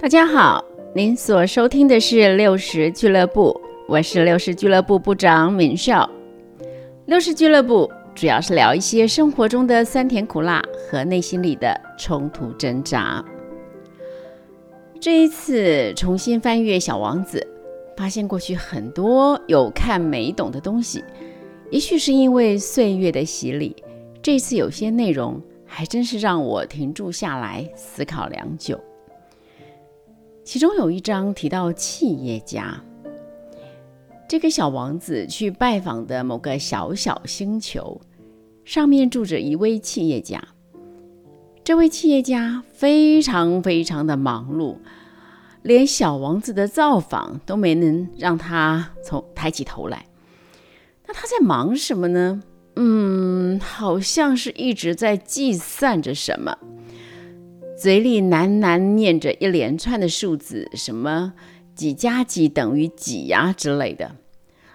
大家好，您所收听的是六十俱乐部，我是六十俱乐部部长敏少。六十俱乐部主要是聊一些生活中的酸甜苦辣和内心里的冲突挣扎。这一次重新翻阅《小王子》，发现过去很多有看没懂的东西，也许是因为岁月的洗礼，这次有些内容还真是让我停住下来思考良久。其中有一章提到企业家，这个小王子去拜访的某个小小星球，上面住着一位企业家。这位企业家非常非常的忙碌，连小王子的造访都没能让他从抬起头来。那他在忙什么呢？嗯，好像是一直在计算着什么。嘴里喃喃念着一连串的数字，什么几加几等于几呀之类的，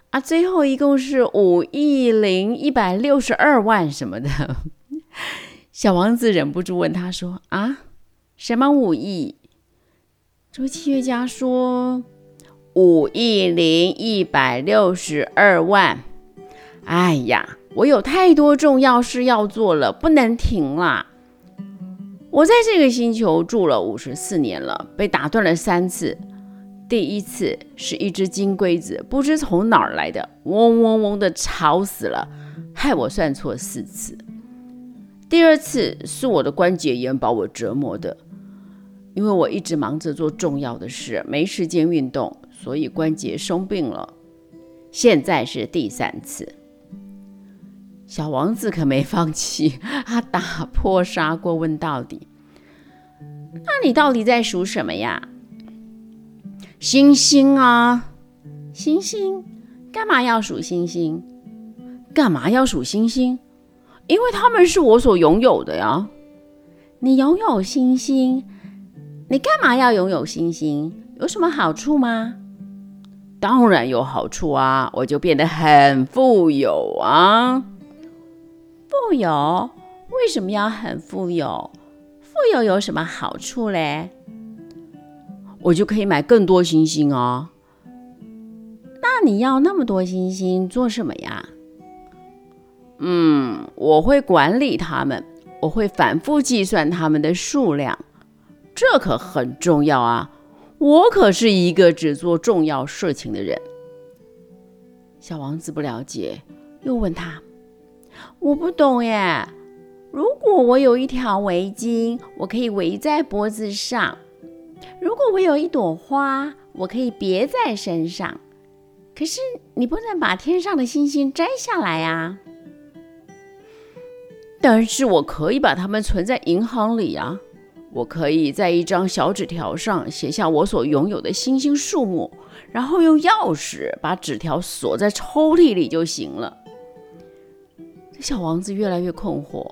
啊，最后一共是五亿零一百六十二万什么的。小王子忍不住问他说：“啊，什么五亿？”这位契约家说：“五亿零一百六十二万。”哎呀，我有太多重要事要做了，不能停啦。我在这个星球住了五十四年了，被打断了三次。第一次是一只金龟子，不知从哪儿来的，嗡嗡嗡的吵死了，害我算错四次。第二次是我的关节炎把我折磨的，因为我一直忙着做重要的事，没时间运动，所以关节生病了。现在是第三次。小王子可没放弃，他打破砂锅问到底：“那你到底在数什么呀？”“星星啊，星星，干嘛要数星星？干嘛要数星星？因为他们是我所拥有的呀。你拥有星星，你干嘛要拥有星星？有什么好处吗？当然有好处啊，我就变得很富有啊。”富有为什么要很富有？富有有什么好处嘞？我就可以买更多星星哦。那你要那么多星星做什么呀？嗯，我会管理它们，我会反复计算它们的数量，这可很重要啊！我可是一个只做重要事情的人。小王子不了解，又问他。我不懂耶。如果我有一条围巾，我可以围在脖子上；如果我有一朵花，我可以别在身上。可是你不能把天上的星星摘下来啊！但是我可以把它们存在银行里啊！我可以在一张小纸条上写下我所拥有的星星数目，然后用钥匙把纸条锁在抽屉里就行了。小王子越来越困惑。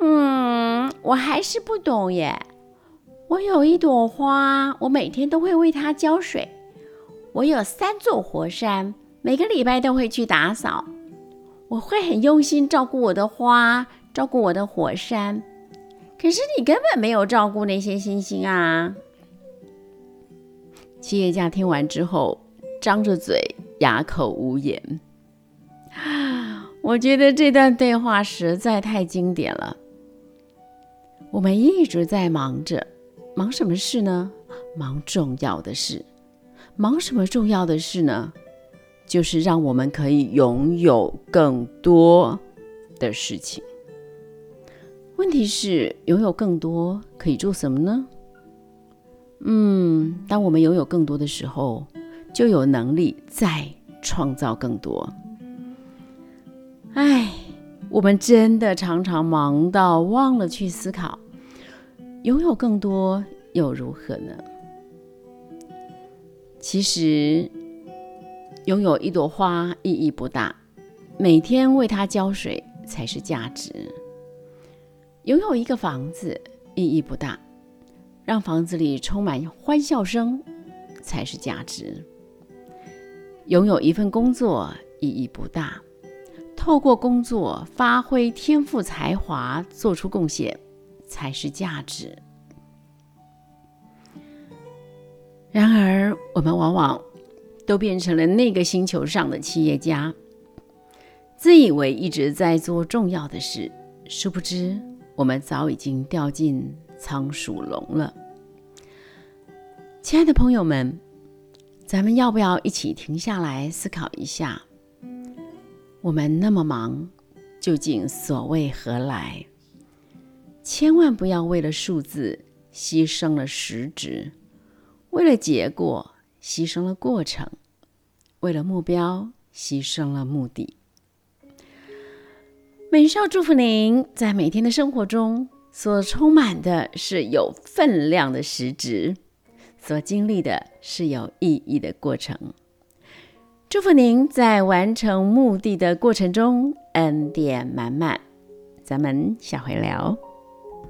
嗯，我还是不懂耶。我有一朵花，我每天都会为它浇水。我有三座火山，每个礼拜都会去打扫。我会很用心照顾我的花，照顾我的火山。可是你根本没有照顾那些星星啊！企业家听完之后，张着嘴，哑口无言。我觉得这段对话实在太经典了。我们一直在忙着，忙什么事呢？忙重要的事。忙什么重要的事呢？就是让我们可以拥有更多的事情。问题是，拥有更多可以做什么呢？嗯，当我们拥有更多的时候，就有能力再创造更多。唉，我们真的常常忙到忘了去思考，拥有更多又如何呢？其实，拥有一朵花意义不大，每天为它浇水才是价值。拥有一个房子意义不大，让房子里充满欢笑声才是价值。拥有一份工作意义不大。透过工作发挥天赋才华，做出贡献，才是价值。然而我们往往都变成了那个星球上的企业家，自以为一直在做重要的事，殊不知我们早已经掉进仓鼠笼了。亲爱的朋友们，咱们要不要一起停下来思考一下？我们那么忙，究竟所谓何来？千万不要为了数字牺牲了实质，为了结果牺牲了过程，为了目标牺牲了目的。美少祝福您在每天的生活中，所充满的是有分量的实质。所经历的是有意义的过程。祝福您在完成目的的过程中恩典满满。咱们下回聊。